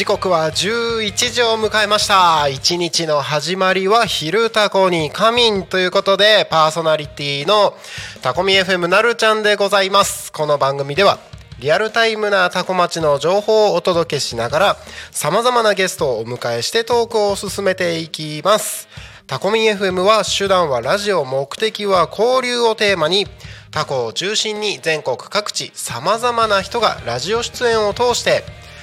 時刻は11時を迎えました。一日の始まりは「昼タコに仮眠」ということでパーソナリティのタコミ FM なるちゃんでございます。この番組ではリアルタイムなタコ町の情報をお届けしながらさまざまなゲストをお迎えしてトークを進めていきます。タコミ FM は手段はラジオ目的は交流をテーマにタコを中心に全国各地さまざまな人がラジオ出演を通して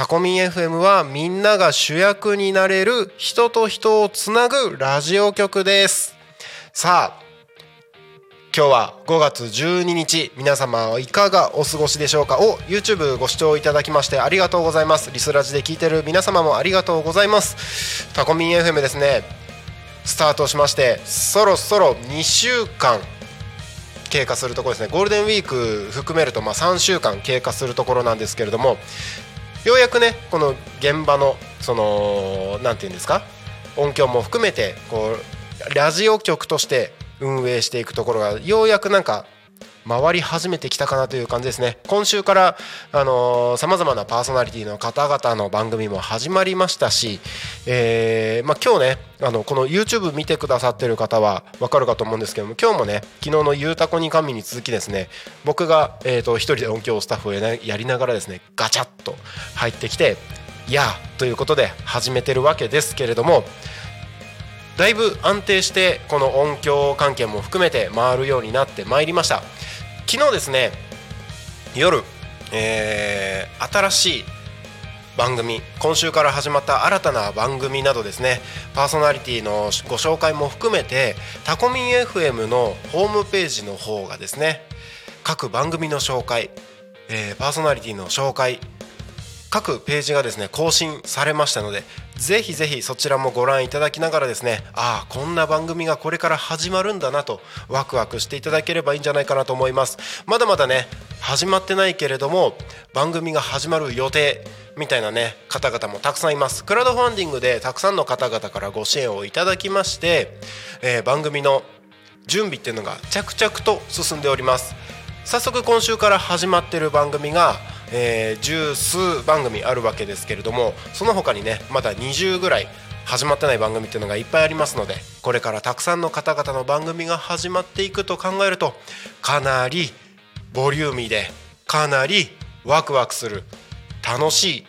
タコミン FM はみんなが主役になれる人と人をつなぐラジオ局です。さあ今日は5月12日皆様いかがお過ごしでしょうか？お YouTube ご視聴いただきましてありがとうございます。リスラジで聞いてる皆様もありがとうございます。タコミン FM ですね。スタートしましてそろそろ2週間経過するところですね。ゴールデンウィーク含めるとまあ3週間経過するところなんですけれどもようやくねこの現場のその何て言うんですか？音響も含めてこうラジオ局として運営していくところがようやくなんか回り始めてきたかなという感じですね。今週からさまざまなパーソナリティの方々の番組も始まりましたし、えーまあ、今日ねあのこの YouTube 見てくださってる方は分かるかと思うんですけども今日もね昨日の「ゆうたこに神」に続きですね僕が、えー、と一人で音響スタッフをやりながらですねガチャッと入ってきて「いや」ということで始めてるわけですけれどもだいぶ安定してこの音響関係も含めて回るようになってまいりました。昨日ですね夜、えー、新しい番組今週から始まった新たな番組などですねパーソナリティのご紹介も含めてタコミン FM のホームページの方がですね各番組の紹介、えー、パーソナリティの紹介各ページがですね更新されましたのでぜひぜひそちらもご覧いただきながらですねああこんな番組がこれから始まるんだなとワクワクしていただければいいんじゃないかなと思います。まだまだね始まってないけれども番組が始まる予定みたいなね方々もたくさんいます。クラウドファンディングでたくさんの方々からご支援をいただきまして、えー、番組の準備っていうのが着々と進んでおります。早速今週から始まってる番組がえー、十数番組あるわけですけれどもその他にねまだ20ぐらい始まってない番組っていうのがいっぱいありますのでこれからたくさんの方々の番組が始まっていくと考えるとかなりボリューミーでかなりワクワクする楽しい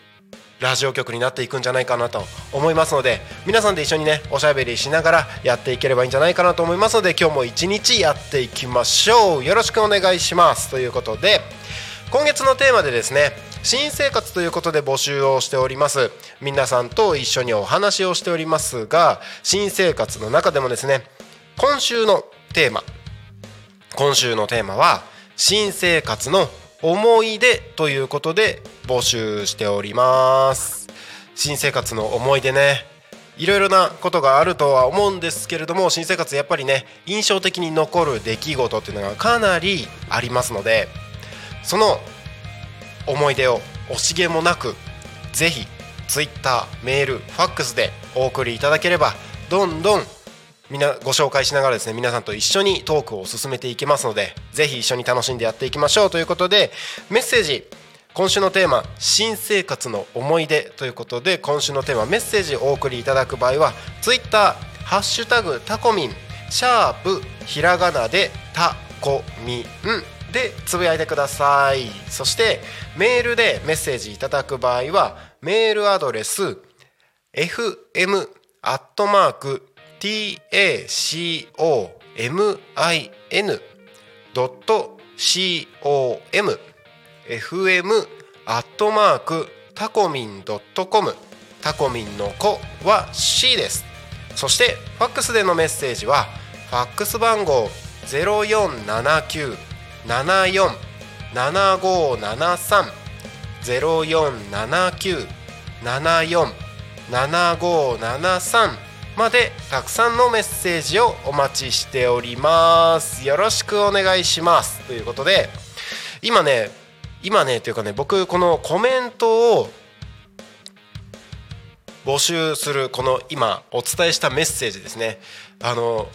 ラジオ局になっていくんじゃないかなと思いますので皆さんで一緒にねおしゃべりしながらやっていければいいんじゃないかなと思いますので今日も一日やっていきましょう。よろしくお願いします。ということで今月のテーマでですね新生活ということで募集をしております。皆さんと一緒にお話をしておりますが新生活の中でもですね今週のテーマ今週のテーマは新生活の思い出ということで募集しております。新生活の思い出ねいろいろなことがあるとは思うんですけれども新生活やっぱりね印象的に残る出来事っていうのがかなりありますのでその思い出を惜しげもなくぜひ Twitter メールファックスでお送りいただければどんどんみなご紹介しながらですね皆さんと一緒にトークを進めていきますのでぜひ一緒に楽しんでやっていきましょう。ということでメッセージ今週のテーマ「新生活の思い出」ということで今週のテーマメッセージをお送りいただく場合は Twitter「ハッシュタグタコミン」シャープひらがなでタコミン。でつぶやいてください。そしてメールでメッセージいただく場合はメールアドレス fm アットマーク tacomin.com fm アットマークタコミンドットコム。タコミンの子は C です。そしてファックスでのメッセージはファックス番号0479 74 7573 0479 74 7573までたくさんのメッセージをお待ちしております。よろしくお願いします。ということで今ね今ねというかね僕このコメントを募集するこの今お伝えしたメッセージですね。あの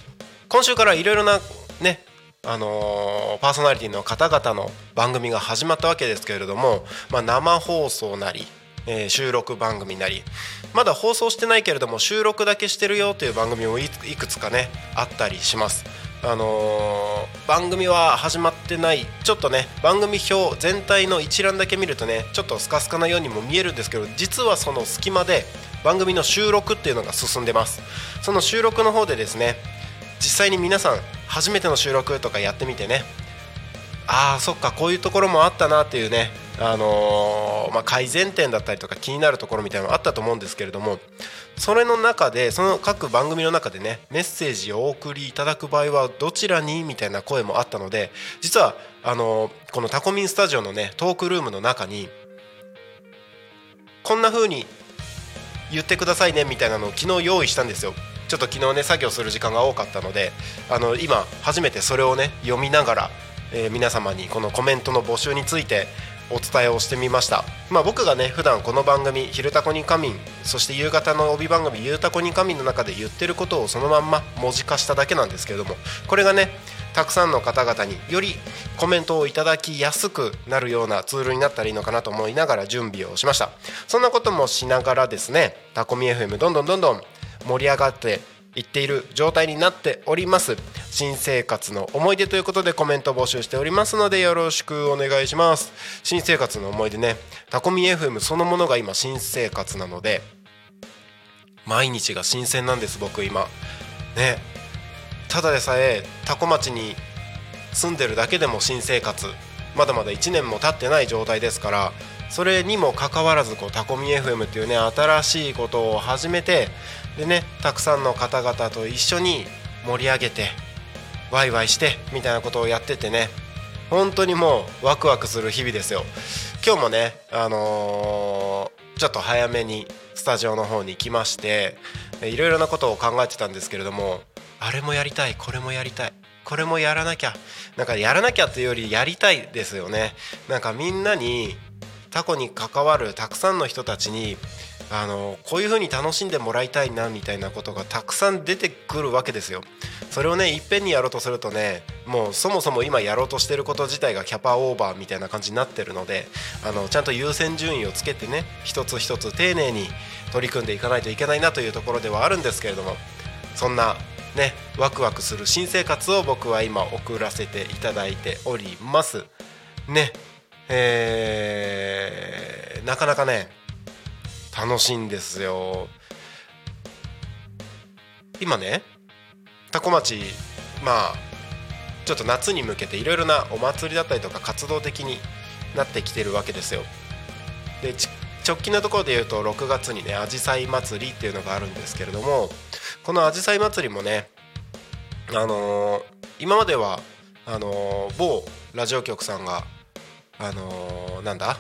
今週からいろいろなねあのパーソナリティの方々の番組が始まったわけですけれども、まあ、生放送なりえー、収録番組なりまだ放送してないけれども収録だけしてるよという番組もいくつかねあったりします。あのー、番組は始まってないちょっとね番組表全体の一覧だけ見るとねちょっとスカスカなようにも見えるんですけど実はその隙間で番組の収録っていうのが進んでますその収録の方でですね実際に皆さん初めての収録とかやってみてねああそっかこういうところもあったなっていうねあのー、まあ、改善点だったりとか気になるところみたいなのあったと思うんですけれどもそれの中でその各番組の中でねメッセージをお送りいただく場合はどちらにみたいな声もあったので実はあのー、このタコミンスタジオのねトークルームの中にこんな風に言ってくださいねみたいなのを昨日用意したんですよ。ちょっと昨日ね作業する時間が多かったのであの今初めてそれをね読みながら、えー、皆様にこのコメントの募集についてお伝えをしてみました、まあ、僕がね普段この番組「昼タコに仮眠」そして夕方の帯番組「ゆうたこに仮眠」の中で言ってることをそのまんま文字化しただけなんですけれどもこれがねたくさんの方々によりコメントをいただきやすくなるようなツールになったらいいのかなと思いながら準備をしました。そんなこともしながらですねタコミ FM どんどんどんどん盛り上がって言っている状態になっております。新生活の思い出ということでコメント募集しておりますのでよろしくお願いします。新生活の思い出ね。タコミ FM そのものが今新生活なので毎日が新鮮なんです僕今。ね。ただでさえタコ町に住んでるだけでも新生活。まだまだ1年も経ってない状態ですからそれにもかかわらずこうタコミ FM っていうね新しいことを始めてでねたくさんの方々と一緒に盛り上げてワイワイしてみたいなことをやっててね本当にもうワクワクする日々ですよ。今日もねあのー、ちょっと早めにスタジオの方に来ましていろいろなことを考えてたんですけれどもあれもやりたいこれもやりたいこれもやらなきゃなんかやらなきゃっていうよりやりたいですよね。なんかみんなにタコに関わるたくさんの人たちにあのこういう風に楽しんでもらいたいなみたいなことがたくさん出てくるわけですよ。それをねいっぺんにやろうとするとねもうそもそも今やろうとしてること自体がキャパオーバーみたいな感じになってるのであのちゃんと優先順位をつけてね一つ一つ丁寧に取り組んでいかないといけないなというところではあるんですけれどもそんなねワクワクする新生活を僕は今送らせていただいております。ねえー、なかなかね楽しいんですよ。今ね多古町まあちょっと夏に向けていろいろなお祭りだったりとか活動的になってきてるわけですよ。で直近のところで言うと6月にねあじさい祭りっていうのがあるんですけれどもこのあじさい祭りもねあのー、今まではあのー、某ラジオ局さんがあのー、なんだ？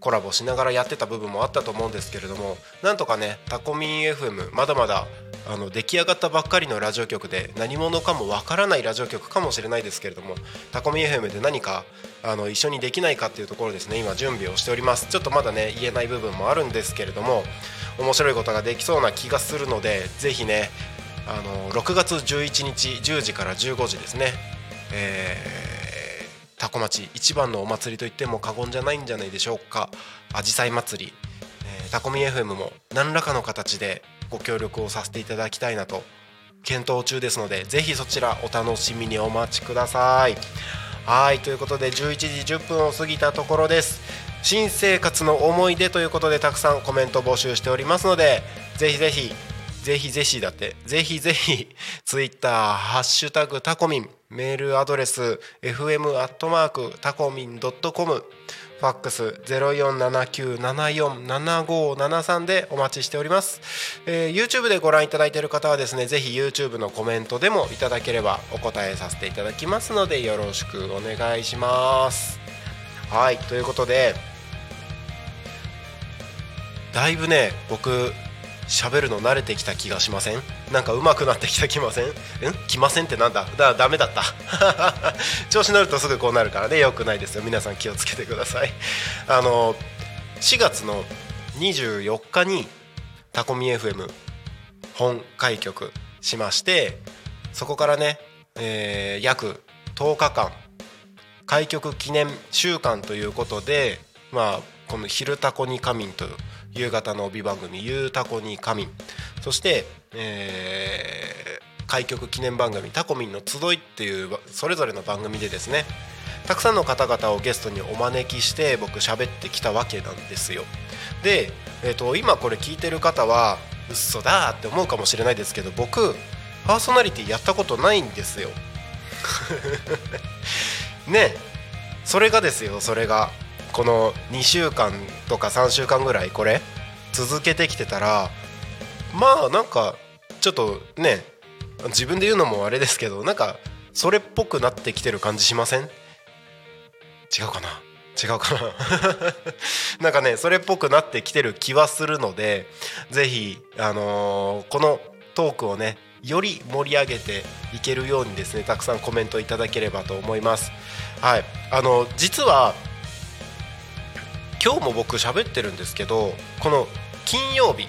コラボしながらやってた部分もあったと思うんですけれどもなんとかねタコミン FM まだまだあの出来上がったばっかりのラジオ局で何者かもわからないラジオ局かもしれないですけれどもタコミン FM で何かあの一緒にできないかっていうところですね今準備をしております。ちょっとまだね言えない部分もあるんですけれども面白いことができそうな気がするのでぜひねあの6月11日10時から15時ですね、えータコ町一番のお祭りといっても過言じゃないんじゃないでしょうか。あじさい祭り、えータコミ FM も何らかの形でご協力をさせていただきたいなと検討中ですのでぜひそちらお楽しみにお待ちください。はいということで11時10分を過ぎたところです。新生活の思い出ということでたくさんコメント募集しておりますのでぜひぜひぜひぜひだってぜひぜひツイッターハッシュタグタコミンメールアドレス fm アットマークタコミンドットコムファックス0479747573でお待ちしております、えー YouTube でご覧いただいている方はですねぜひ YouTube のコメントでもいただければお答えさせていただきますのでよろしくお願いします。はいということでだいぶね僕喋るの慣れてきた気がしません？なんか上手くなってきた気ません？ん来ませんってなんだ？だダメだった。調子乗るとすぐこうなるからね。よくないですよ。皆さん気をつけてください。あの4月の24日にタコミ FM 本開局しましてそこからね、えー約10日間開局記念週間ということでまあこの「昼タコに仮眠」という夕方の帯番組「ゆうタコに仮眠」そして、えー開局記念番組「タコミンの集い」っていうそれぞれの番組でですねたくさんの方々をゲストにお招きして僕喋ってきたわけなんですよ。で、えー、と今これ聞いてる方は「うっそだ」って思うかもしれないですけど僕パーソナリティやったことないんですよ。ねそれがですよそれがこの2週間とか3週間ぐらいこれ続けてきてたらまあなんかちょっとね自分で言うのもあれですけどなんかそれっぽくなってきてる感じしません？違うかな？違うかな？なんかねそれっぽくなってきてる気はするのでぜひあのーこのトークをねより盛り上げていけるようにですねたくさんコメントいただければと思います。はい。あの実は今日も僕喋ってるんですけどこの金曜日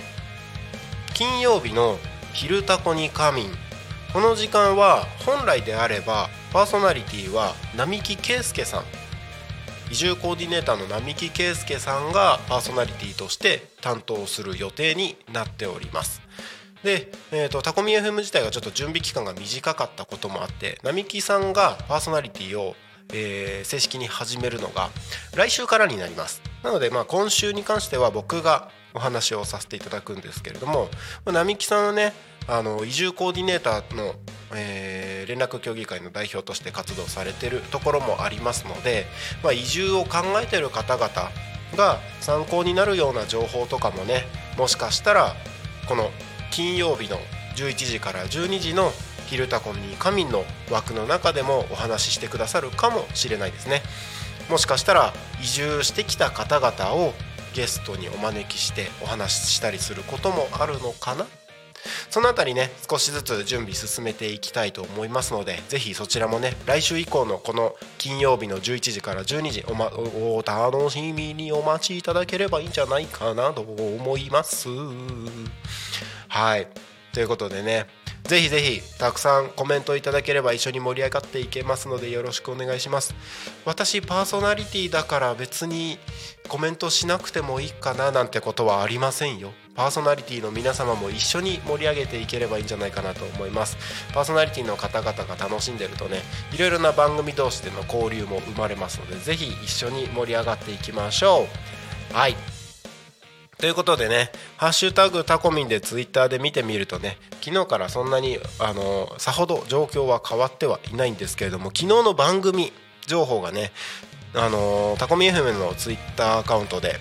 金曜日の「昼タコに仮眠」この時間は本来であればパーソナリティは並木圭介さん。移住コーディネーターの並木圭介さんがパーソナリティとして担当する予定になっております。で、えー、とタコミ FM 自体がちょっと準備期間が短かったこともあって並木さんがパーソナリティを、えー正式に始めるのが来週からになります。なのでまあ今週に関しては僕がお話をさせていただくんですけれども並木さんはねあの移住コーディネーターの、えー連絡協議会の代表として活動されてるところもありますので、まあ、移住を考えてる方々が参考になるような情報とかもねもしかしたらこの金曜日の11時から12時の「昼タコに仮眠」の枠の中でもお話ししてくださるかもしれないですね。もしかしたら移住してきた方々をゲストにお招きしてお話ししたりすることもあるのかな？そのあたりね少しずつ準備進めていきたいと思いますのでぜひそちらもね来週以降のこの金曜日の11時から12時お,、ま、おお楽しみにお待ちいただければいいんじゃないかなと思います。はい。ということでねぜひぜひたくさんコメントいただければ一緒に盛り上がっていけますのでよろしくお願いします。私パーソナリティだから別にコメントしなくてもいいかななんてことはありませんよ。パーソナリティの皆様も一緒に盛り上げていければいいんじゃないかなと思います。パーソナリティの方々が楽しんでるとねいろいろな番組同士での交流も生まれますのでぜひ一緒に盛り上がっていきましょう。はい。ということでね「ハッシュタグタコミン」でツイッターで見てみるとね昨日からそんなにあのさほど状況は変わってはいないんですけれども昨日の番組情報がねあのタコミ FM のツイッターアカウントで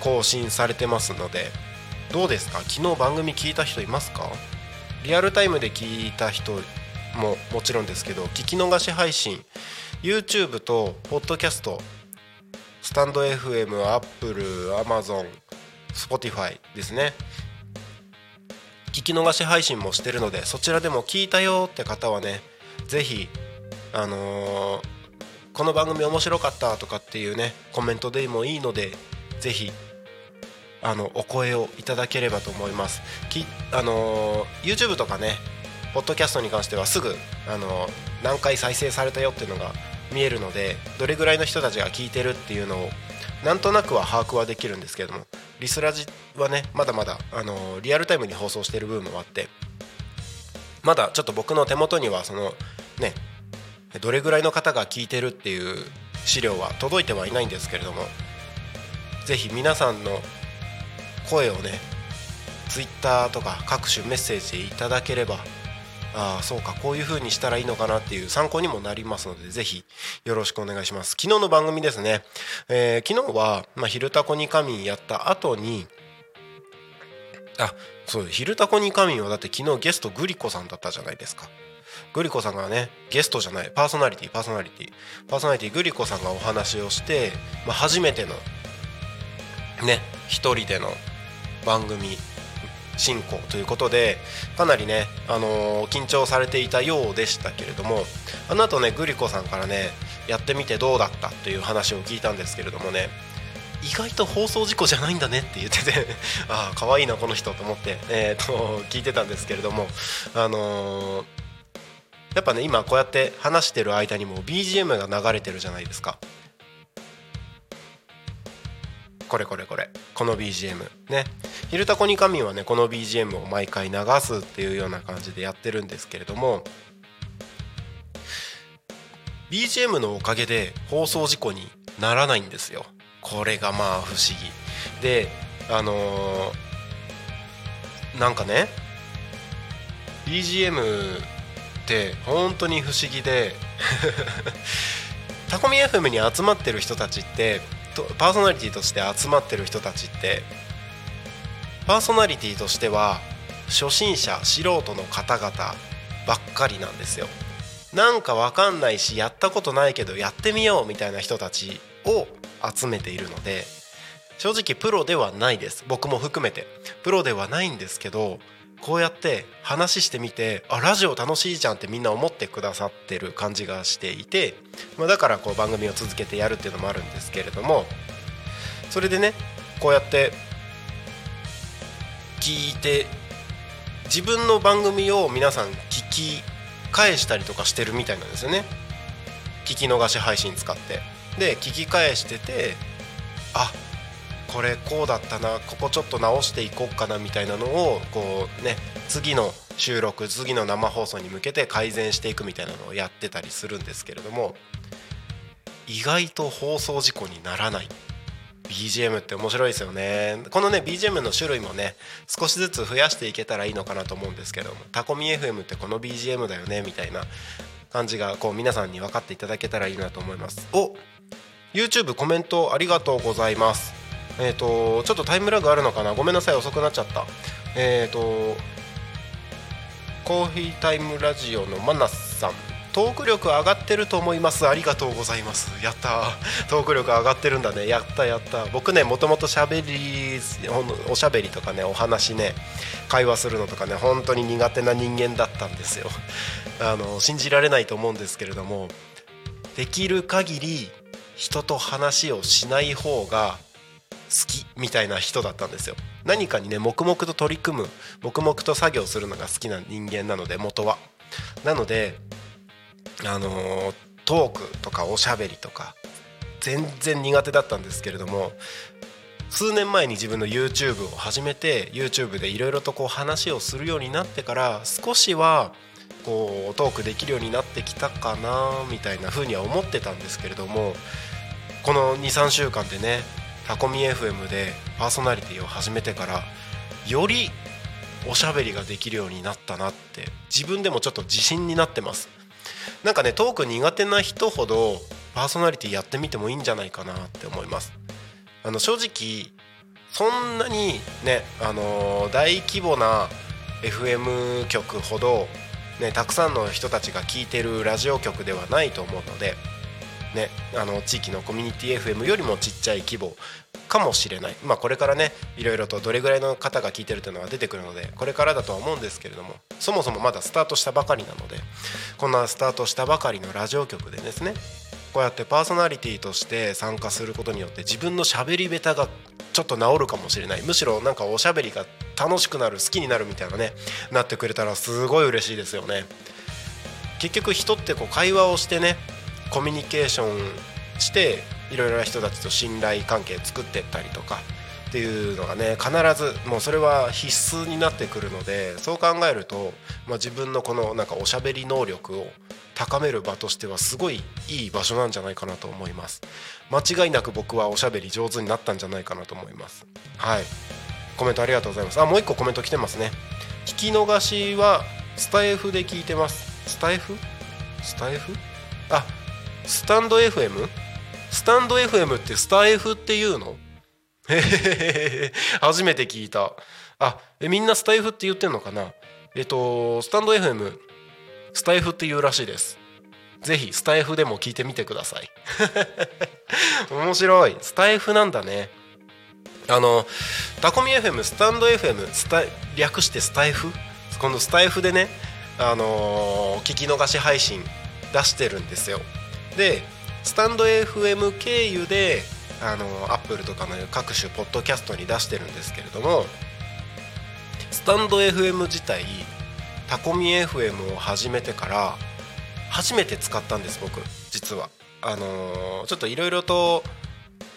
更新されてますのでどうですか？昨日番組聞いた人いますか？リアルタイムで聞いた人ももちろんですけど聞き逃し配信 YouTube とポッドキャストスタンド FM、Apple、Amazon、Spotify ですね。聞き逃し配信もしてるのでそちらでも聞いたよって方はねぜひあのーこの番組面白かったとかっていうねコメントでもいいのでぜひあのお声をいただければと思います。きあのー YouTube とかねポッドキャストに関してはすぐ、あのー何回再生されたよっていうのが見えるのでどれぐらいの人たちが聞いてるっていうのをなんとなくは把握はできるんですけれどもリスラジはねまだまだあのリアルタイムに放送してる部分もあってまだちょっと僕の手元にはそのねどれぐらいの方が聞いてるっていう資料は届いてはいないんですけれどもぜひ皆さんの声をね Twitter とか各種メッセージいただければああそうかこういう風にしたらいいのかなっていう参考にもなりますのでぜひよろしくお願いします。昨日の番組ですね、えー、昨日は、まあ、昼タコに仮眠やった後にあそう昼タコに仮眠はだって昨日ゲストグリコさんだったじゃないですか。グリコさんがねゲストじゃないパーソナリティパーソナリティ。パーソナリティグリコさんがお話をして、まあ、初めてのね一人での番組進行ということでかなりね、あのー、緊張されていたようでしたけれどもあの後ねグリコさんからねやってみてどうだったという話を聞いたんですけれどもね意外と放送事故じゃないんだねって言ってて ああ可愛いなこの人と思って、えーと、聞いてたんですけれどもあのー、やっぱね今こうやって話してる間にも BGM が流れてるじゃないですか。これこれこれ。この BGM ね「昼タコに神」はねこの BGM を毎回流すっていうような感じでやってるんですけれども BGM のおかげで放送事故にならないんですよ。これがまあ不思議。であのー、なんかね BGM って本当に不思議で タコミ FM に集まってる人たちってパーソナリティとして集まってる人たちってパーソナリティとしては初心者素人の方々ばっかりなんですよ。なんかわかんないしやったことないけどやってみようみたいな人たちを集めているので正直プロではないです。僕も含めて。プロではないんですけどこうやって話してみてあラジオ楽しいじゃんってみんな思ってくださってる感じがしていて、まあ、だからこう番組を続けてやるっていうのもあるんですけれどもそれでねこうやって聞いて自分の番組を皆さん聞き返したりとかしてるみたいなんですよね。聞き逃し配信使って。で聞き返しててあこれこうだったなここちょっと直していこうかなみたいなのをこうね次の収録次の生放送に向けて改善していくみたいなのをやってたりするんですけれども意外と放送事故にならない。BGM って面白いですよね。このね BGM の種類もね少しずつ増やしていけたらいいのかなと思うんですけどもタコミ FM ってこの BGM だよねみたいな感じがこう皆さんに分かっていただけたらいいなと思います。お YouTube コメントありがとうございます。えっ、ー、とちょっとタイムラグあるのかな？ごめんなさい遅くなっちゃった。えっ、ー、とコーヒータイムラジオのマナスさん。トーク力上がってると思います。ありがとうございます。やったトーク力上がってるんだね。やったやった。僕ねもともとしゃべりおしゃべりとかねお話ね会話するのとかね本当に苦手な人間だったんですよ。あの信じられないと思うんですけれどもできる限り人と話をしない方がきみたいな人だったんですよ。何かにね黙々と取り組む黙々と作業するのが好きな人間なので元は。なのであのー、トークとかおしゃべりとか全然苦手だったんですけれども数年前に自分の YouTube を始めて YouTube でいろいろとこう話をするようになってから少しはこうトークできるようになってきたかなみたいな風には思ってたんですけれどもこの23週間でねタコミ FM でパーソナリティを始めてからよりおしゃべりができるようになったなって自分でもちょっと自信になってます。なんかねトーク苦手な人ほどパーソナリティやってみてもいいんじゃないかなって思います。あの正直そんなにねあのー、大規模な FM 局ほどねたくさんの人たちが聞いてるラジオ局ではないと思うのでね、あの地域のコミュニティ FM よりもちっちゃい規模かもしれない、まあ、これからねいろいろとどれぐらいの方が聞いてるというのは出てくるのでこれからだとは思うんですけれどもそもそもまだスタートしたばかりなのでこんなスタートしたばかりのラジオ局でですねこうやってパーソナリティとして参加することによって自分のしゃべり下手がちょっと治るかもしれない。むしろなんかおしゃべりが楽しくなる好きになるみたいなねなってくれたらすごい嬉しいですよね。結局人ってこう会話をしてねコミュニケーションしていろいろな人たちと信頼関係作っていったりとかっていうのがね必ずもうそれは必須になってくるのでそう考えると、まあ、自分のこのなんかおしゃべり能力を高める場としてはすごいいい場所なんじゃないかなと思います。間違いなく僕はおしゃべり上手になったんじゃないかなと思います。はい。コメントありがとうございます。あもう一個コメント来てますね。聞き逃しはスタイフで聞いてます。スタイフ？スタイフ？あスタンド FM? スタンド FM ってスタイフっていうの？へへへ初めて聞いた。あえみんなスタイフって言ってんのかな？えっとスタンド FM スタイフって言うらしいです。ぜひスタイフでも聞いてみてください。面白い。スタイフなんだね。あのタコミ FM スタンド FM スタ略してスタイフこのスタイフでねあのー、聞き逃し配信出してるんですよ。でスタンド FM 経由であのアップルとかの各種ポッドキャストに出してるんですけれどもスタンド FM 自体タコミ FM を始めてから初めて使ったんです僕実は。あのー、ちょっといろいろと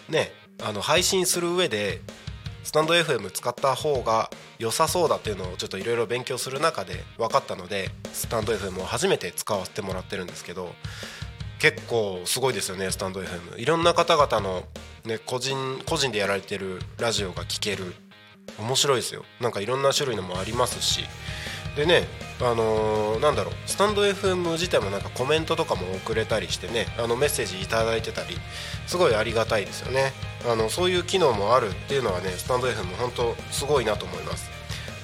ねあの配信する上でスタンド FM 使った方が良さそうだっていうのをちょっといろいろ勉強する中で分かったのでスタンド FM を初めて使わせてもらってるんですけど結構すごいですよねスタンド FM いろんな方々の、ね、個人個人でやられてるラジオが聴ける。面白いですよ。なんかいろんな種類のもありますし。でねあのー、なんだろう。スタンド FM 自体もなんかコメントとかも送れたりしてねあのメッセージ頂いてたりすごいありがたいですよね。あのそういう機能もあるっていうのはねスタンド FM 本当すごいなと思います。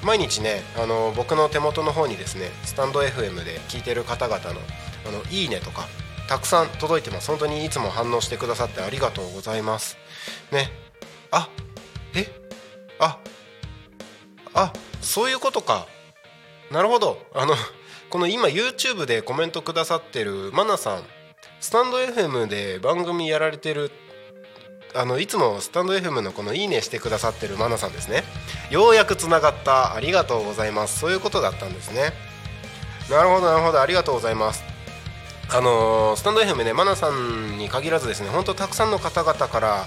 毎日ねあの僕の手元の方にですねスタンド FM で聞いてる方々のあのいいねとかたくさん届いてます。本当にいつも反応してくださってありがとうございます。ね。あえ？ああそういうことか。なるほど。あのこの今 YouTube でコメントくださってるマナさんスタンド FM で番組やられてるあのいつもスタンド FM のこの「いいね」してくださってるマナさんですね。ようやくつながった。ありがとうございます。そういうことだったんですね。なるほどなるほど。ありがとうございます。あのー、スタンド FM ねマナさんに限らずですね本当たくさんの方々から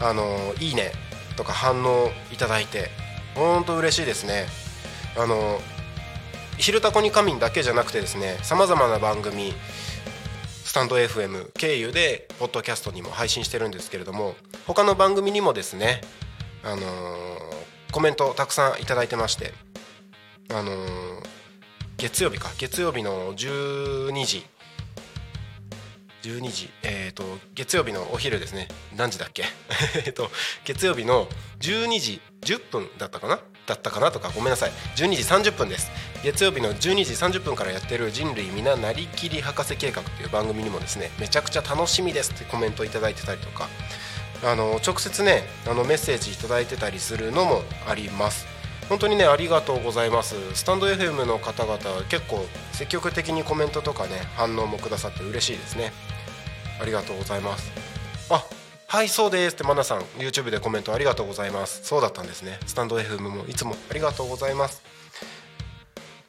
あのー、いいねとか反応いただいて本当嬉しいですね。あの「昼タコに仮眠」だけじゃなくてですねさまざまな番組スタンド FM 経由でポッドキャストにも配信してるんですけれども他の番組にもですね、あのー、コメントたくさん頂いてましてあのー、月曜日か月曜日の12時12時。えっ、ー、と月曜日のお昼ですね。何時だっけ？えっと月曜日の12時10分だったかな？だったかな？とかごめんなさい。12時30分です。月曜日の12時30分からやってる人類皆なりきり博士計画っていう番組にもですねめちゃくちゃ楽しみですってコメントいただいてたりとか。あの直接ねあのメッセージいいてたりするのもあります。本当にねありがとうございます。スタンド FM の方々結構積極的にコメントとかね反応もくださって嬉しいですね。ありがとうございます。あはいそうですってマナさん YouTube でコメントありがとうございます。そうだったんですね。スタンド FM もいつもありがとうございます。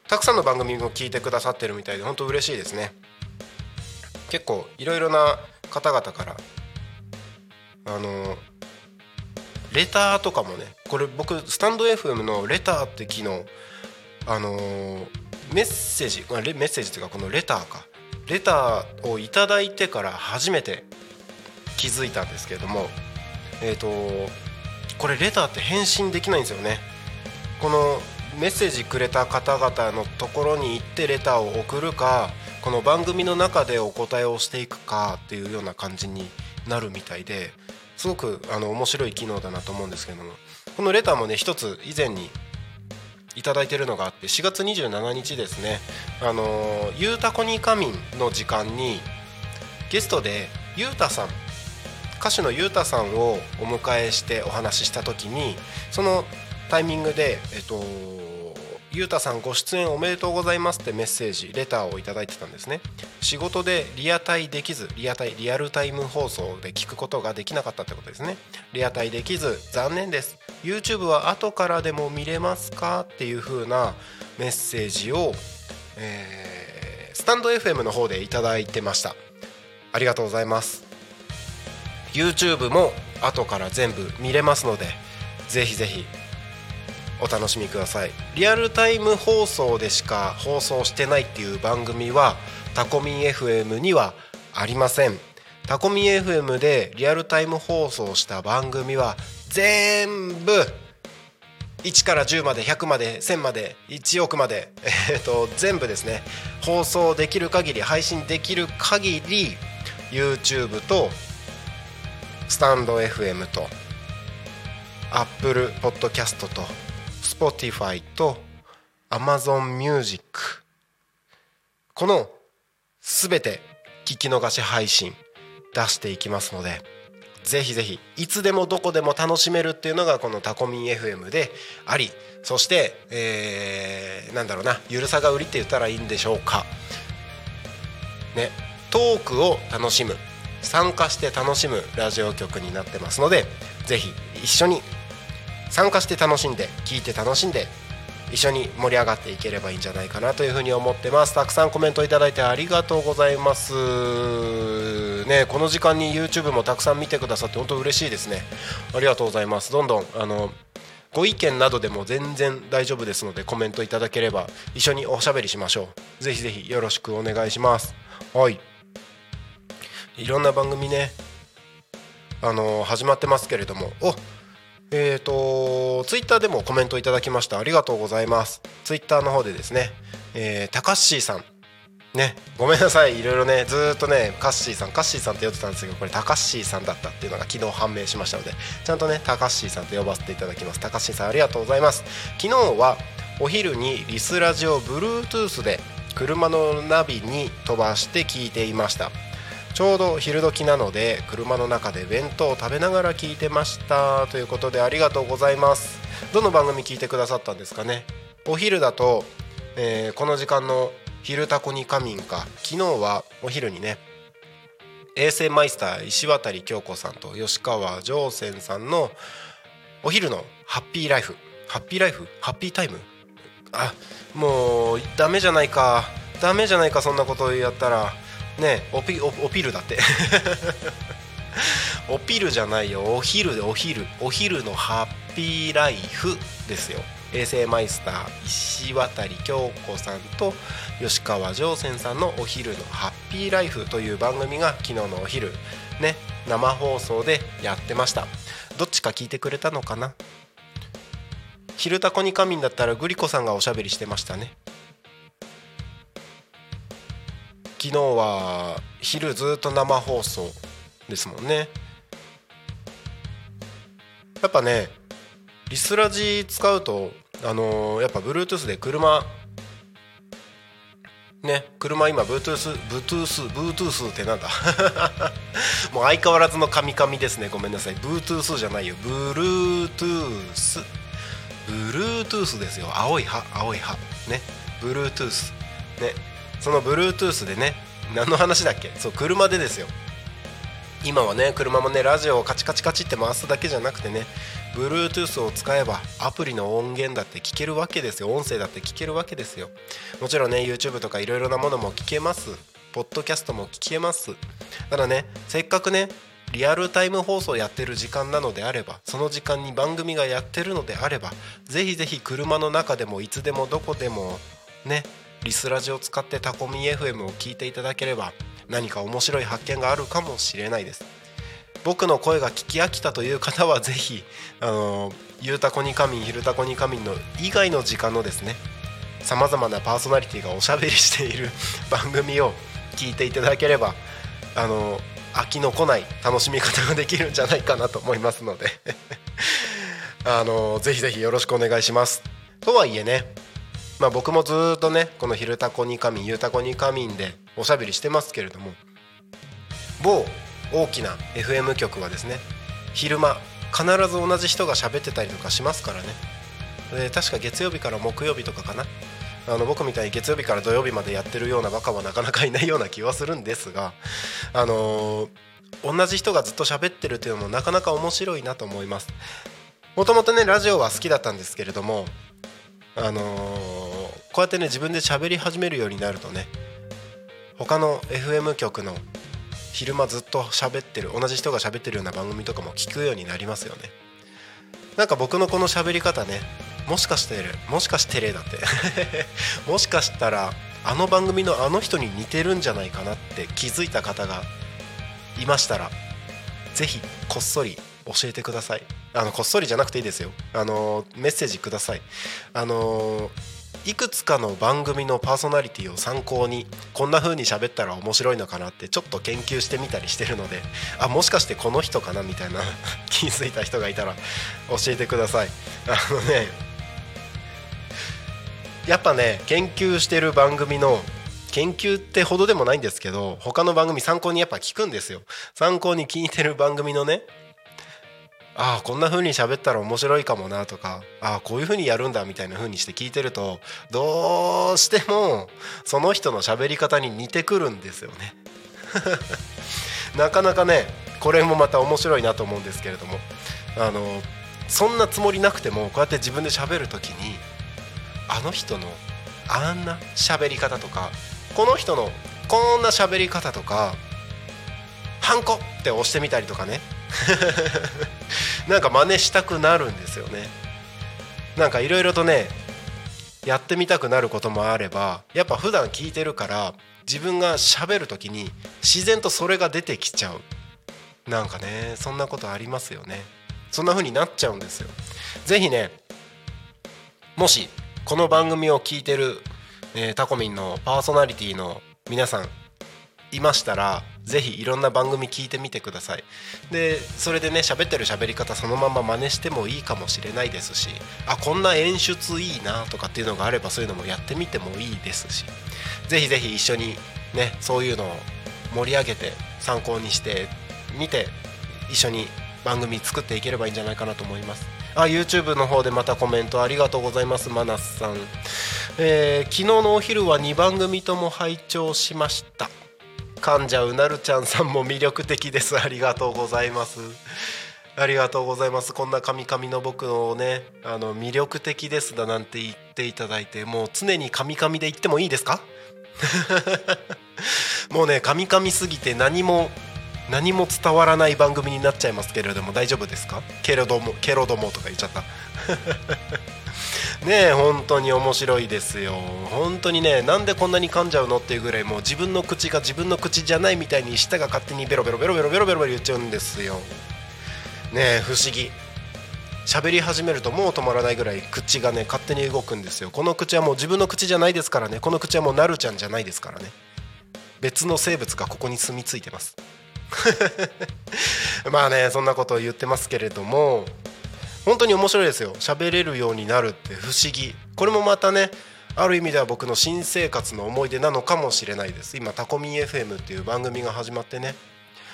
たくさんの番組も聞いてくださってるみたいで本当嬉しいですね。結構いろいろな方々からあのレターとかもねこれ僕スタンド FM のレターって機能あのメッセージメッセージっていうかこのレターか。レターを頂いてから初めて気づいたんですけれどもえっ、ー、とこれレターって返信できないんですよね。このメッセージくれた方々のところに行ってレターを送るかこの番組の中でお答えをしていくかっていうような感じになるみたいですごくあの面白い機能だなと思うんですけどもこのレターもね一つ以前にいただいてるのがあって4月27日ですねあのゆうたこにかみんの時間にゲストでゆうたさん歌手のゆうたさんをお迎えしてお話しした時にそのタイミングでえっとゆうたさんご出演おめでとうございますってメッセージレターを頂いてたんですね。仕事でリアタイできずリアタイリアルタイム放送で聞くことができなかったってことですね。リアタイできず残念です。YouTube は後からでも見れますかっていう風なメッセージを、えー、スタンド FM の方で頂いてました。ありがとうございます。YouTube も後から全部見れますのでぜひぜひお楽しみください。リアルタイム放送でしか放送してないっていう番組はタコミン FM にはありません。タコミン FM でリアルタイム放送した番組は全部1から10まで100まで1000まで1億まで、えー、と全部ですね放送できる限り配信できる限り YouTube とスタンド FM と Apple Podcast と Spotify と Amazon Music この全て聞き逃し配信出していきますのでぜひぜひいつでもどこでも楽しめるっていうのがこのタコミン FM でありそして、えー、なんだろうなゆるさが売りって言ったらいいんでしょうか。ねトークを楽しむ参加して楽しむラジオ局になってますのでぜひ一緒に参加して楽しんで聞いて楽しんで一緒に盛り上がっていければいいんじゃないかなというふうに思ってます。たくさんコメントいただいてありがとうございます。ねこの時間に YouTube もたくさん見てくださって本当嬉しいですね。ありがとうございます。どんどんあのご意見などでも全然大丈夫ですのでコメントいただければ一緒におしゃべりしましょう。ぜひぜひよろしくお願いします。はい。いろんな番組ねあの始まってますけれども。おえーと、ツイッターでもコメントいただきました。ありがとうございます。ツイッターの方でですね、えー、たかっしーさん。ねごめんなさい。いろいろねずっとねカッシーさんカッシーさんって呼んでたんですけどこれたかっしーさんだったっていうのが昨日判明しましたのでちゃんとねたかっしーさんと呼ばせていただきます。たかっしーさんありがとうございます。昨日はお昼にリスラジオ Bluetooth で車のナビに飛ばして聞いていました。ちょうど昼時なので車の中で弁当を食べながら聞いてましたということでありがとうございます。どの番組聞いてくださったんですかね？お昼だと、えー、この時間の「昼タコに仮眠」か。昨日はお昼にね衛星マイスター石渡京子さんと吉川上泉さんのお昼のハッピーライフ。ハッピーライフ？ハッピータイム？あもうダメじゃないか。ダメじゃないかそんなことやったら。ねおピおおピルだって。おピルじゃないよ。お昼でお昼。お昼のハッピーライフですよ。衛星マイスター石渡京子さんと吉川上泉さんのお昼のハッピーライフという番組が昨日のお昼ね生放送でやってました。どっちか聞いてくれたのかな？昼タコに仮眠だったらグリコさんがおしゃべりしてましたね。昨日は昼ずっと生放送ですもんね。やっぱねリスラジ使うとあのー、やっぱ Bluetooth で車ね車今 Bluetooth Bluetooth Bluetooth ってなんだ？もう相変わらずのカミカミですね。ごめんなさい。Bluetooth じゃないよ。Bluetooth Bluetooth ですよ。青い歯青い歯。ね。Bluetooth ね。その Bluetooth でね何の話だっけ？そう車でですよ。今はね車もねラジオをカチカチカチって回すだけじゃなくてね Bluetooth を使えばアプリの音源だって聞けるわけですよ。音声だって聞けるわけですよ。もちろんね YouTube とかいろいろなものも聞けます。ポッドキャストも聞けます。ただねせっかくねリアルタイム放送やってる時間なのであればその時間に番組がやってるのであればぜひぜひ車の中でもいつでもどこでもねリスラジを使ってタコミ FM を聞いていただければ何か面白い発見があるかもしれないです。僕の声が聞き飽きたという方はぜひあのゆうたこに仮眠ひるたこに仮眠の以外の時間のですねさまざまなパーソナリティがおしゃべりしている 番組を聞いていただければあの飽きのこない楽しみ方ができるんじゃないかなと思いますので。あのぜひぜひよろしくお願いします。とはいえねまあ、僕もずっとねこの「昼タコに仮眠」「ゆうたこに仮眠」でおしゃべりしてますけれども某大きな FM 局はですね昼間必ず同じ人が喋ってたりとかしますからね。で確か月曜日から木曜日とかかな。あの僕みたいに月曜日から土曜日までやってるようなバカはなかなかいないような気はするんですがあのー、同じ人がずっと喋ってるっていうのもなかなか面白いなと思います。もともとねラジオは好きだったんですけれどもあのー、こうやってね自分で喋り始めるようになるとね他の FM 局の昼間ずっと喋ってる同じ人が喋ってるような番組とかも聞くようになりますよね。なんか僕のこの喋り方ねもしかしてもしかしてれだって。もしかしたらあの番組のあの人に似てるんじゃないかなって気づいた方がいましたらぜひこっそり教えてください。あのこっそりじゃなくていいですよ。あのメッセージください。あのいくつかの番組のパーソナリティを参考にこんな風に喋ったら面白いのかなってちょっと研究してみたりしてるのであもしかしてこの人かなみたいな 気づいた人がいたら教えてください。あのねやっぱね研究してる番組の研究ってほどでもないんですけど他の番組参考にやっぱ聞くんですよ。参考に聞いてる番組のねああこんな風に喋ったら面白いかもなとかああこういう風にやるんだみたいな風にして聞いてるとどうしてもその人の喋り方に似てくるんですよね。なかなかねこれもまた面白いなと思うんですけれどもあのそんなつもりなくてもこうやって自分で喋る時にあの人のあんな喋り方とかこの人のこんな喋り方とかハンコって押してみたりとかね なんか真似したくなるんですよね。なんかいろいろとねやってみたくなることもあればやっぱ普段聞いてるから自分が喋る時に自然とそれが出てきちゃう。なんかねそんなことありますよね。そんな風になっちゃうんですよ。是非ねもしこの番組を聞いてる、えー、タコミンのパーソナリティの皆さんいましたらぜひいろんな番組聞いてみてください。でそれでね喋ってる喋り方そのまま真似してもいいかもしれないですしあこんな演出いいなとかっていうのがあればそういうのもやってみてもいいですしぜひぜひ一緒にねそういうのを盛り上げて参考にしてみて一緒に番組作っていければいいんじゃないかなと思います。あ YouTube の方でまたコメントありがとうございますマナスさん、えー、昨日のお昼は2番組とも拝聴しました。噛んじゃうなるちゃんさんも魅力的です。ありがとうございます。ありがとうございます。こんなカミカミの僕をねあの魅力的ですだなんて言っていただいてもう常にカミカミで言ってもいいですか？もうねカミカミすぎて何も何も伝わらない番組になっちゃいますけれども大丈夫ですか？けれどもけろどもとか言っちゃった。ねえ本当に面白いですよ。本当にねなんでこんなに噛んじゃうのっていうぐらいもう自分の口が自分の口じゃないみたいに舌が勝手にベロベロベロベロベロベロベロ言っちゃうんですよねえ不思議喋り始めるともう止まらないぐらい口がね勝手に動くんですよこの口はもう自分の口じゃないですからねこの口はもうなるちゃんじゃないですからね別の生物がここに住み着いてますまあねそんなことを言ってますけれども本当に面白いですよ。喋れるようになるって不思議。これもまたねある意味では僕の新生活の思い出なのかもしれないです。今タコミン FM っていう番組が始まってね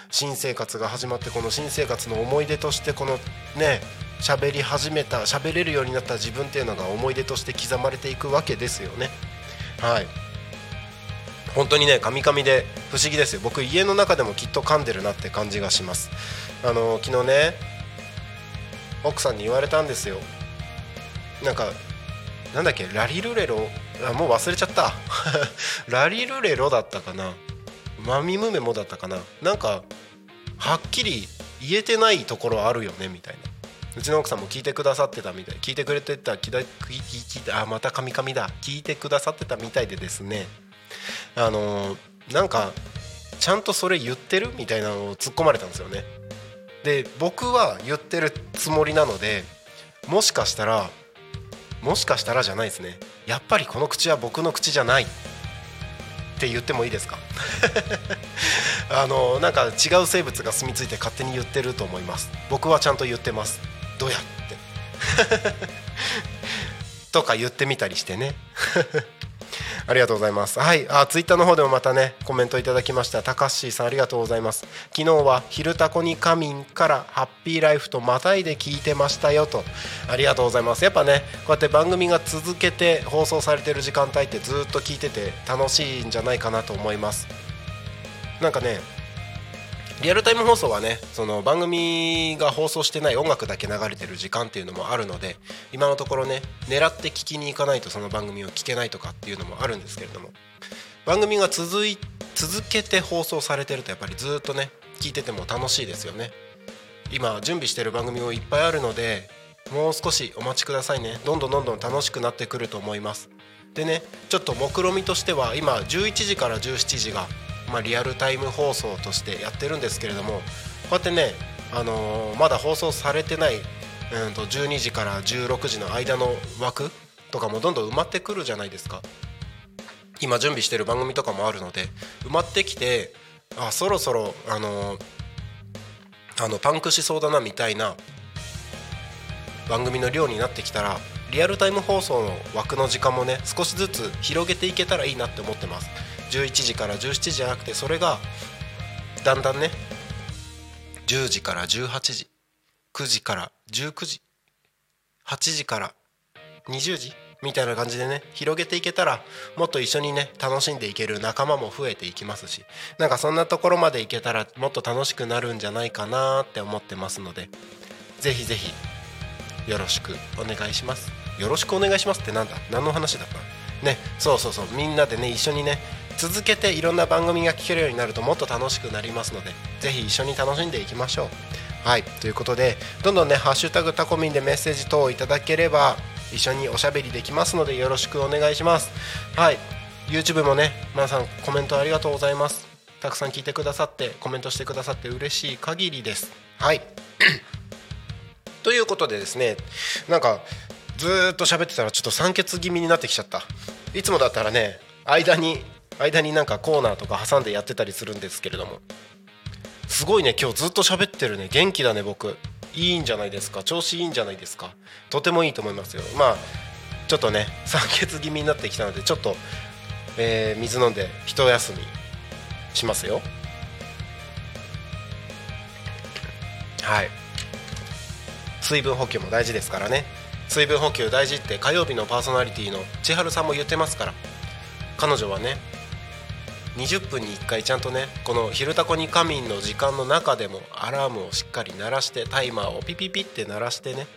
新生活が始まってこの新生活の思い出としてこのね喋り始めた喋れるようになった自分っていうのが思い出として刻まれていくわけですよね。はい。本当にねカミカミで不思議ですよ。僕家の中でもきっと噛んでるなって感じがします。あの昨日ね奥さんに言われたんですよ。なんかなんだっけラリルレロ？あもう忘れちゃった。ラリルレロだったかな？マミムメモだったかな？なんかはっきり言えてないところあるよねみたいな。うちの奥さんも聞いてくださってたみたい。聞いてくれてた聞い聞いてあまたカミカミだ。聞いてくださってたみたいでですね。あのー、なんかちゃんとそれ言ってる？みたいなのを突っ込まれたんですよね。で僕は言ってるつもりなのでもしかしたらもしかしたらじゃないですね。やっぱりこの口は僕の口じゃない。って言ってもいいですか？あのなんか違う生物が住み着いて勝手に言ってると思います。僕はちゃんと言ってます。どうやって？とか言ってみたりしてね。ありがとうございます。はい。あツイッターの方でもまたねコメントいただきました。たかしさんありがとうございます。昨日は「昼タコに仮眠」から「ハッピーライフ」とまたいで聞いてましたよと。ありがとうございます。やっぱねこうやって番組が続けて放送されてる時間帯ってずっと聞いてて楽しいんじゃないかなと思います。なんかねリアルタイム放送はねその番組が放送してない音楽だけ流れてる時間っていうのもあるので今のところね狙って聞きに行かないとその番組を聞けないとかっていうのもあるんですけれども番組が続い続けて放送されてるとやっぱりずっとね聞いてても楽しいですよね。今準備してる番組もいっぱいあるのでもう少しお待ちくださいね。どんどんどんどん楽しくなってくると思います。でねちょっと目論見みとしては今11時から17時が、まあ、リアルタイム放送としてやってるんですけれどもこうやってね、あのーまだ放送されてない、うん、と12時から16時の間の枠とかもどんどん埋まってくるじゃないですか。今準備してる番組とかもあるので埋まってきてあそろそろあのーあのパンクしそうだなみたいな番組の量になってきたらリアルタイム放送の枠の時間もね少しずつ広げていけたらいいなって思ってます。11時から17時じゃなくてそれがだんだんね10時から18時9時から19時8時から20時みたいな感じでね広げていけたらもっと一緒にね楽しんでいける仲間も増えていきますしなんかそんなところまでいけたらもっと楽しくなるんじゃないかなって思ってますのでぜひぜひよろしくお願いします。よろしくお願いしますってなんだ？何の話だった？ねそうそうそう。みんなでね一緒にね続けていろんな番組が聞けるようになるともっと楽しくなりますのでぜひ一緒に楽しんでいきましょう。はい。ということでどんどんね「ハッシュタグタコミン」でメッセージ等をいただければ一緒におしゃべりできますのでよろしくお願いします。はい。YouTube もね皆さんコメントありがとうございます。たくさん聞いてくださってコメントしてくださって嬉しい限りです。はい。ということでですねなんかずっと喋ってたらちょっと酸欠気味になってきちゃった。いつもだったらね間に間になんかコーナーとか挟んでやってたりするんですけれども。すごいね今日ずっと喋ってるね。元気だね僕。いいんじゃないですか？調子いいんじゃないですか？とてもいいと思いますよ。まあちょっとね酸欠気味になってきたのでちょっと、えー水飲んで一休みしますよ。はい。水分補給も大事ですからね。水分補給大事って火曜日のパーソナリティの千春さんも言ってますから。彼女はね20分に1回ちゃんとねこの「昼タコに仮眠」の時間の中でもアラームをしっかり鳴らしてタイマーをピピピって鳴らしてね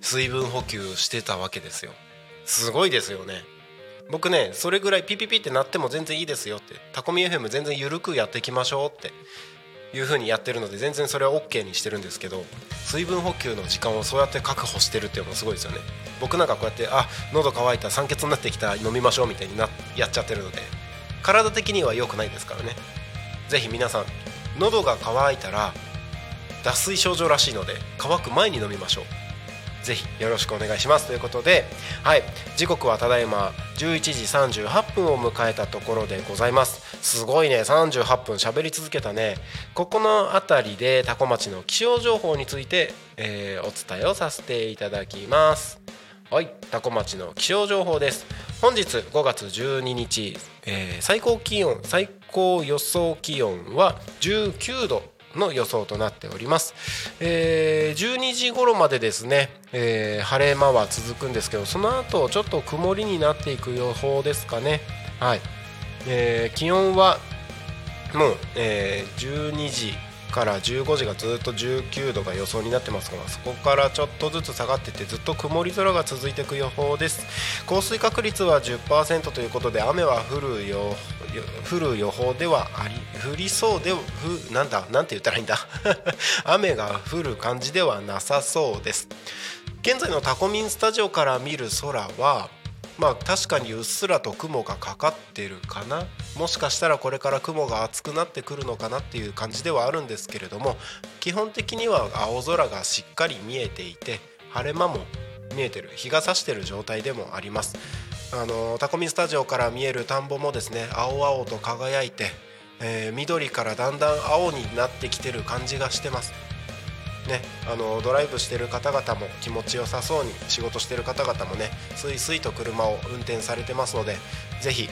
水分補給してたわけですよ。すごいですよね。僕ねそれぐらいピピピって鳴っても全然いいですよって。タコミ FM 全然緩くやっていきましょうって。いう風にやってるので全然それは OK にしてるんですけど水分補給の時間をそうやって確保してるっていうのもすごいですよね。僕なんかこうやってあ喉乾いた酸欠になってきた飲みましょうみたいになやっちゃってるので体的には良くないですからね。ぜひ皆さん喉が渇いたら脱水症状らしいので乾く前に飲みましょう。ぜひよろしくお願いします。ということではい。時刻はただいま11時38分を迎えたところでございます。すごいね。38分喋り続けたね。ここの辺りで多古町の気象情報について、えーお伝えをさせていただきます。はい。多古町の気象情報です。本日5月12日、えー最高気温最高予想気温は19度の予想となっております、えー12時頃までですね、えー晴れ間は続くんですけどその後ちょっと曇りになっていく予報ですかね。はい、えー気温はもう、えー12時から15時がずっと19度が予想になってますからそこからちょっとずつ下がってってずっと曇り空が続いていく予報です。降水確率は10%ということで雨は降るよ降る予報ではあり降りそうでふなんだなんて言ったらいいんだ。雨が降る感じではなさそうです。現在のタコミンスタジオから見る空はまあ確かにうっすらと雲がかかってるかな。もしかしたらこれから雲が厚くなってくるのかなっていう感じではあるんですけれども基本的には青空がしっかり見えていて晴れ間も見えてる日が差してる状態でもあります。あのタコミスタジオから見える田んぼもですね青々と輝いて、えー緑からだんだん青になってきてる感じがしてます。ね、あのドライブしてる方々も気持ちよさそうに仕事してる方々もねスイスイと車を運転されてますのでぜひ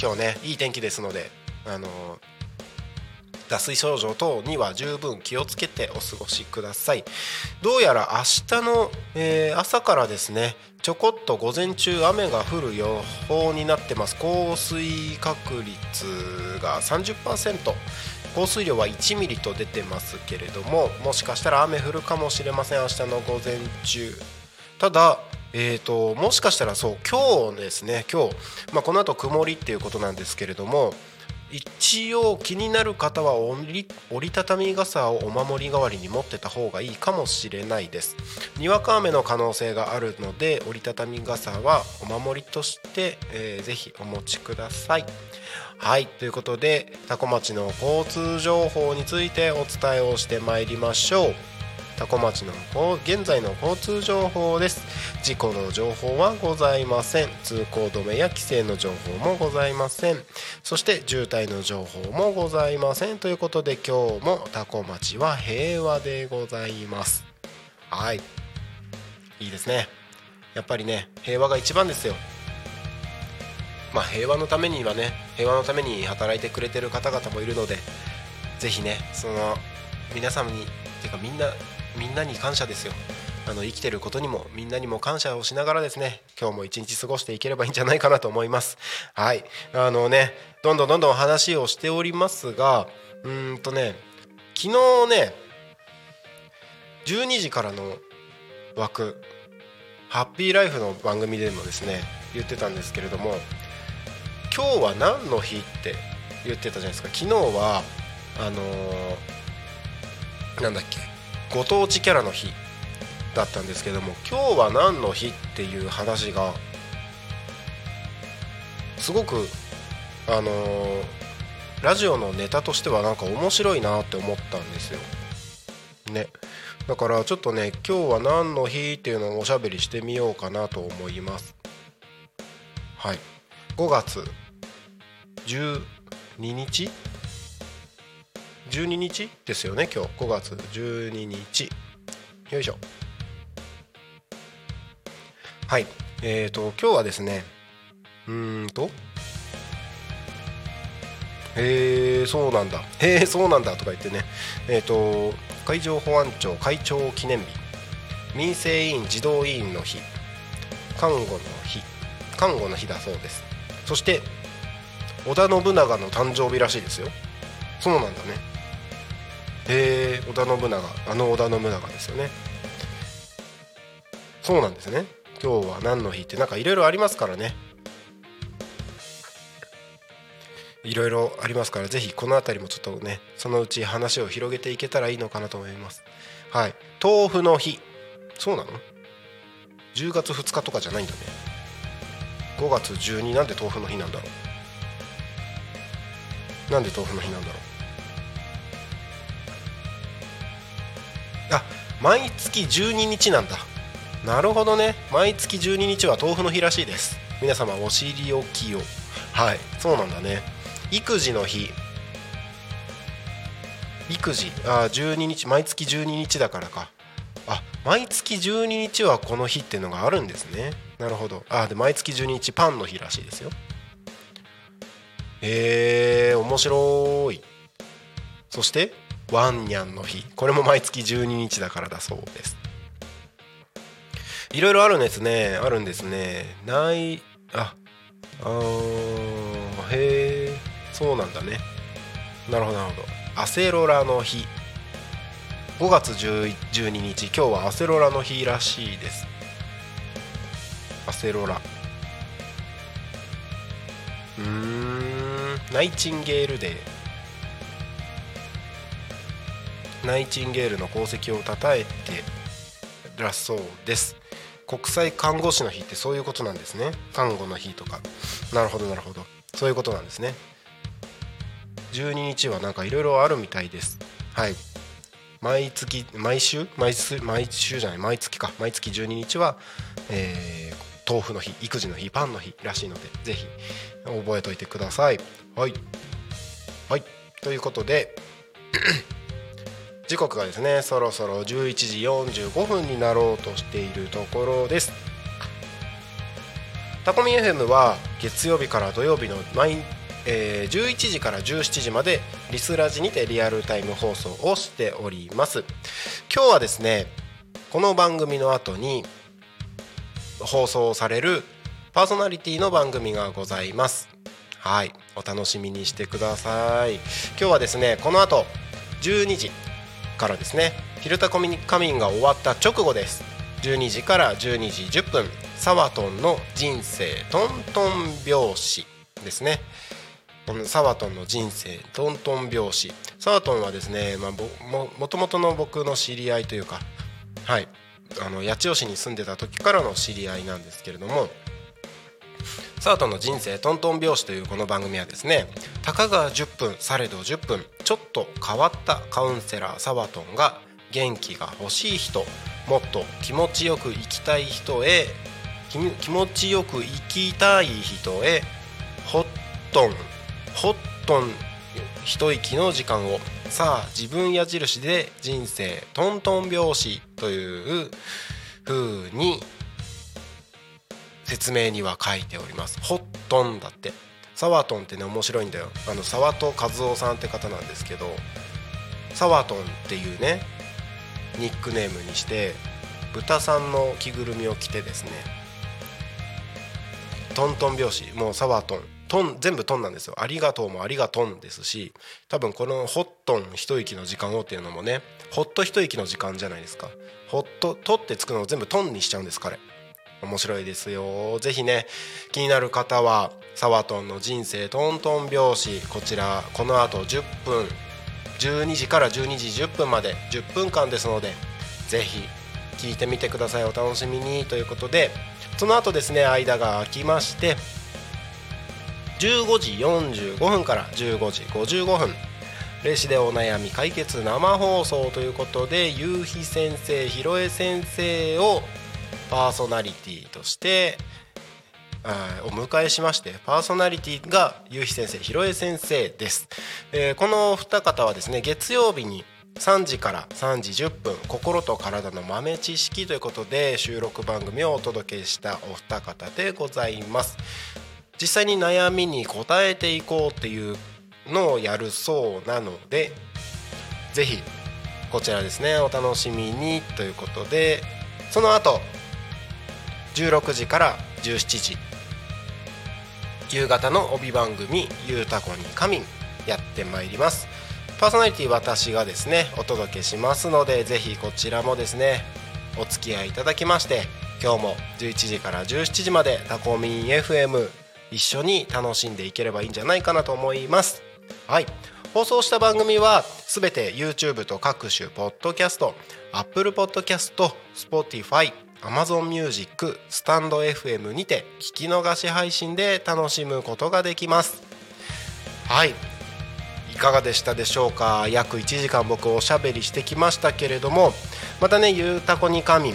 今日ねいい天気ですのであの脱水症状等には十分気をつけてお過ごしください。どうやら明日の、えー朝からですねちょこっと午前中雨が降る予報になってます。降水確率が30%降水量は1ミリと出てますけれどももしかしたら雨降るかもしれません明日の午前中。ただえー、ともしかしたらそう今日ですね今日、まあ、この後曇りっていうことなんですけれども一応気になる方は折り折りたたみ傘をお守り代わりに持ってた方がいいかもしれないです。にわか雨の可能性があるので折りたたみ傘はお守りとして、えーぜひお持ちください。はいということで多古町の交通情報についてお伝えをしてまいりましょう。多古町の現在の交通情報です。事故の情報はございません。通行止めや規制の情報もございません。そして渋滞の情報もございません。ということで今日も多古町は平和でございます。はい。いいですね。やっぱりね平和が一番ですよ。まあ平和のためにはね平和のために働いてくれてる方々もいるのでぜひねその皆様にてかみんなみんなに感謝ですよ。あの生きてることにもみんなにも感謝をしながらですね今日も一日過ごしていければいいんじゃないかなと思います。はい。あのねどんどんどんどん話をしておりますがうんとね昨日ね12時からの枠ハッピーライフの番組でもですね言ってたんですけれども今日は何の日って言ってたじゃないですか。昨日はあのーなんだっけ。ご当地キャラの日だったんですけども今日は何の日っていう話がすごくあのーラジオのネタとしてはなんか面白いなって思ったんですよ。ねだからちょっとね今日は何の日っていうのをおしゃべりしてみようかなと思います。はい5月12日12日ですよね今日。5月12日よいしょ。はい。えーと今日はですねうーんと。へえそうなんだ。へえそうなんだとか言ってね。えっ、と海上保安庁会長記念日。民生委員児童委員の日。看護の日。看護の日だそうです。そして織田信長の誕生日らしいですよ。そうなんだね。へえ織田信長あの織田信長ですよね。そうなんですね。今日は何の日ってなんかいろいろありますからね。いろいろありますからぜひこの辺りもちょっとねそのうち話を広げていけたらいいのかなと思います。はい。豆腐の日。そうなの？10月2日とかじゃないんだね。5月12なんで豆腐の日なんだろう。なんで豆腐の日なんだろう。あ毎月12日なんだ。なるほどね。毎月12日は豆腐の日らしいです。皆様お尻置きを。はいそうなんだね。育児の日。育児。あ12日。毎月12日だからか。あ毎月12日はこの日っていうのがあるんですね。なるほど。あで毎月12日パンの日らしいですよ。へえ面白い。そしてワンニャンの日。これも毎月12日だからだそうです。いろいろあるんですね。あるんですね。ないああーへえそうなんだね。なるほどなるほど。アセロラの日。5月12日。今日はアセロラの日らしいです。アセロラ。うーん。ナイチンゲールデー。ナイチンゲールの功績をたたえてらそうです。国際看護師の日ってそういうことなんですね。看護の日とか。なるほどなるほど。そういうことなんですね。12日はなんかいろいろあるみたいです。はい。毎月毎週？毎週毎週じゃない。毎月か。毎月12日は、えー豆腐の日育児の日パンの日らしいのでぜひ覚えておいてください。はい。はい。ということで時刻がですねそろそろ11時45分になろうとしているところです。タコミ FM は月曜日から土曜日の毎、えー11時から17時までリスラジにてリアルタイム放送をしております。今日はですねこの番組の後に放送されるパーソナリティの番組がございます。はいお楽しみにしてください。今日はですねこの後12時からですね「昼タコミカミン」が終わった直後です。12時から12時10分。サワトンの人生トントン拍子ですね。このサワトンの人生トントン拍子。サワトンはですね、まあ、ももともとの僕の知り合いというかはい。あの八千代市に住んでた時からの知り合いなんですけれどもサートの人生トントン拍子というこの番組はですねたかが10分されど10分ちょっと変わったカウンセラーサワトンが元気が欲しい人もっと気持ちよく生きたい人へ気持ちよく生きたい人へホットンホットン一息の時間をさあ自分矢印で人生トントン拍子という風に説明には書いております。ホットンだって。サワトンってね面白いんだよ。あの沢戸和夫さんって方なんですけどサワトンっていうねニックネームにして豚さんの着ぐるみを着てですねトントン拍子。もうサワトン。トン全部トンなんですよ。ありがとうもありがとんですし多分このホットン一息の時間をっていうのもねホット一息の時間じゃないですか。ホットトってつくのを全部トンにしちゃうんです彼。面白いですよ。ぜひね気になる方はサワトンの人生トントン拍子こちらこの後10分12時から12時10分まで10分間ですのでぜひ聞いてみてください。お楽しみに。ということでその後ですね間が空きまして15時45分から15時55分霊視でお悩み解決生放送ということで夕日先生ひろえ先生をパーソナリティとしてお迎えしましてパーソナリティがゆうひ先生ひろえ先生です、えー、この二方はですね月曜日に3時から3時10分心と体の豆知識ということで収録番組をお届けしたお二方でございます。実際に悩みに答えていこうっていうのをやるそうなのでぜひこちらですねお楽しみにということでその後16時から17時。夕方の帯番組「ゆうたこに仮眠」やってまいります。パーソナリティ私がですねお届けしますのでぜひこちらもですねお付き合いいただきまして今日も11時から17時までタコミン FM 一緒に楽しんでいければいいんじゃないかなと思います。はい。放送した番組はすべて YouTube と各種ポッドキャスト Apple Podcast Spotify Amazon Music スタンド FM にて聞き逃し配信で楽しむことができます。はい。いかがでしたでしょうか？約1時間僕おしゃべりしてきましたけれどもまたねゆうたこに仮眠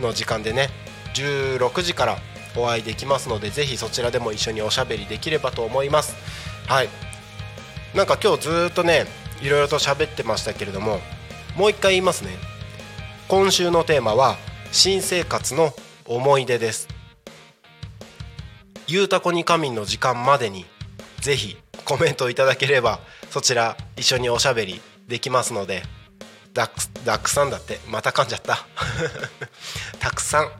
の時間でね16時からお会いできますのでぜひそちらでも一緒におしゃべりできればと思います。はい。なんか今日ずっとねいろいろと喋ってましたけれどももう一回言いますね。今週のテーマは新生活の思い出です。ゆうたこに仮眠の時間までにぜひコメントいただければそちら一緒におしゃべりできますのでたくたくさんだってまた噛んじゃった。たくさん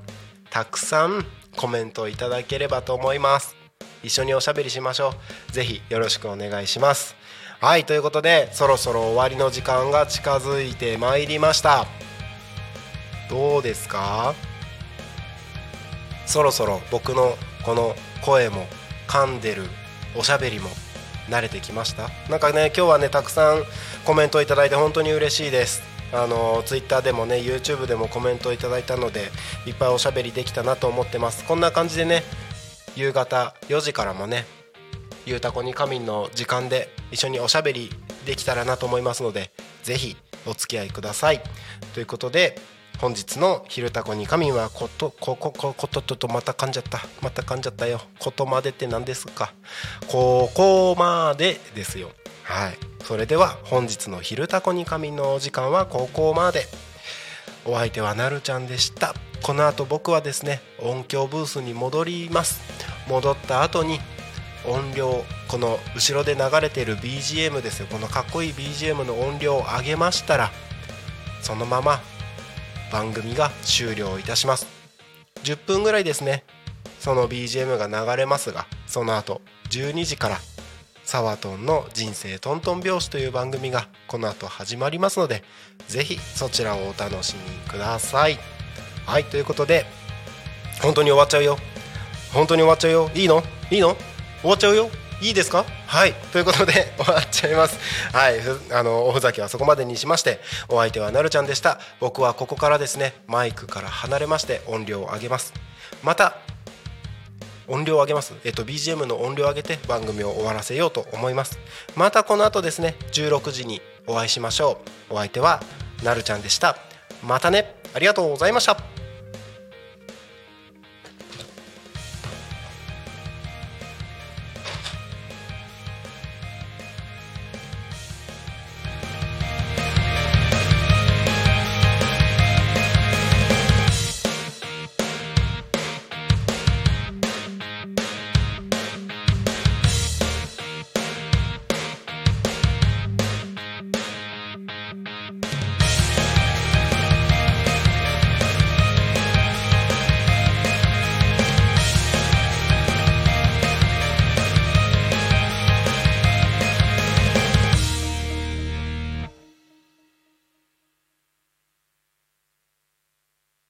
たくさんコメントいただければと思います。一緒におしゃべりしましょう。ぜひよろしくお願いします。はいということでそろそろ終わりの時間が近づいてまいりました。どうですか？そろそろ僕のこの声も噛んでるおしゃべりも慣れてきました？なんかね今日はねたくさんコメントいただいて本当に嬉しいです。あのツイッターでもね YouTube でもコメントいただいたのでいっぱいおしゃべりできたなと思ってます。こんな感じでね夕方4時からもねゆうたこに仮眠の時間で一緒におしゃべりできたらなと思いますのでぜひお付き合いください。ということで本日の「昼タコに神はことこここことととまた噛んじゃった。また噛んじゃったよ。ことまでって何ですか？ここまでですよ。はい。それでは本日の「昼タコに神」のお時間はここまで。お相手はなるちゃんでした。この後僕はですね音響ブースに戻ります。戻った後に音量この後ろで流れている BGM ですよ。このかっこいい BGM の音量を上げましたらそのまま番組が終了いたします。10分ぐらいですね。その BGM が流れますがその後12時からサワトンの人生トントン拍子という番組がこの後始まりますのでぜひそちらをお楽しみください。はいということで本当に終わっちゃうよ。本当に終わっちゃうよ。いいの？いいの？終わっちゃうよ。いいですか？はい。ということで 終わっちゃいます。はい。あのおふざけはそこまでにしましてお相手はなるちゃんでした。僕はここからですねマイクから離れまして音量を上げます。また音量を上げます、えっと、BGM の音量を上げて番組を終わらせようと思います。またこの後ですね16時にお会いしましょう。お相手はなるちゃんでした。またね。ありがとうございました。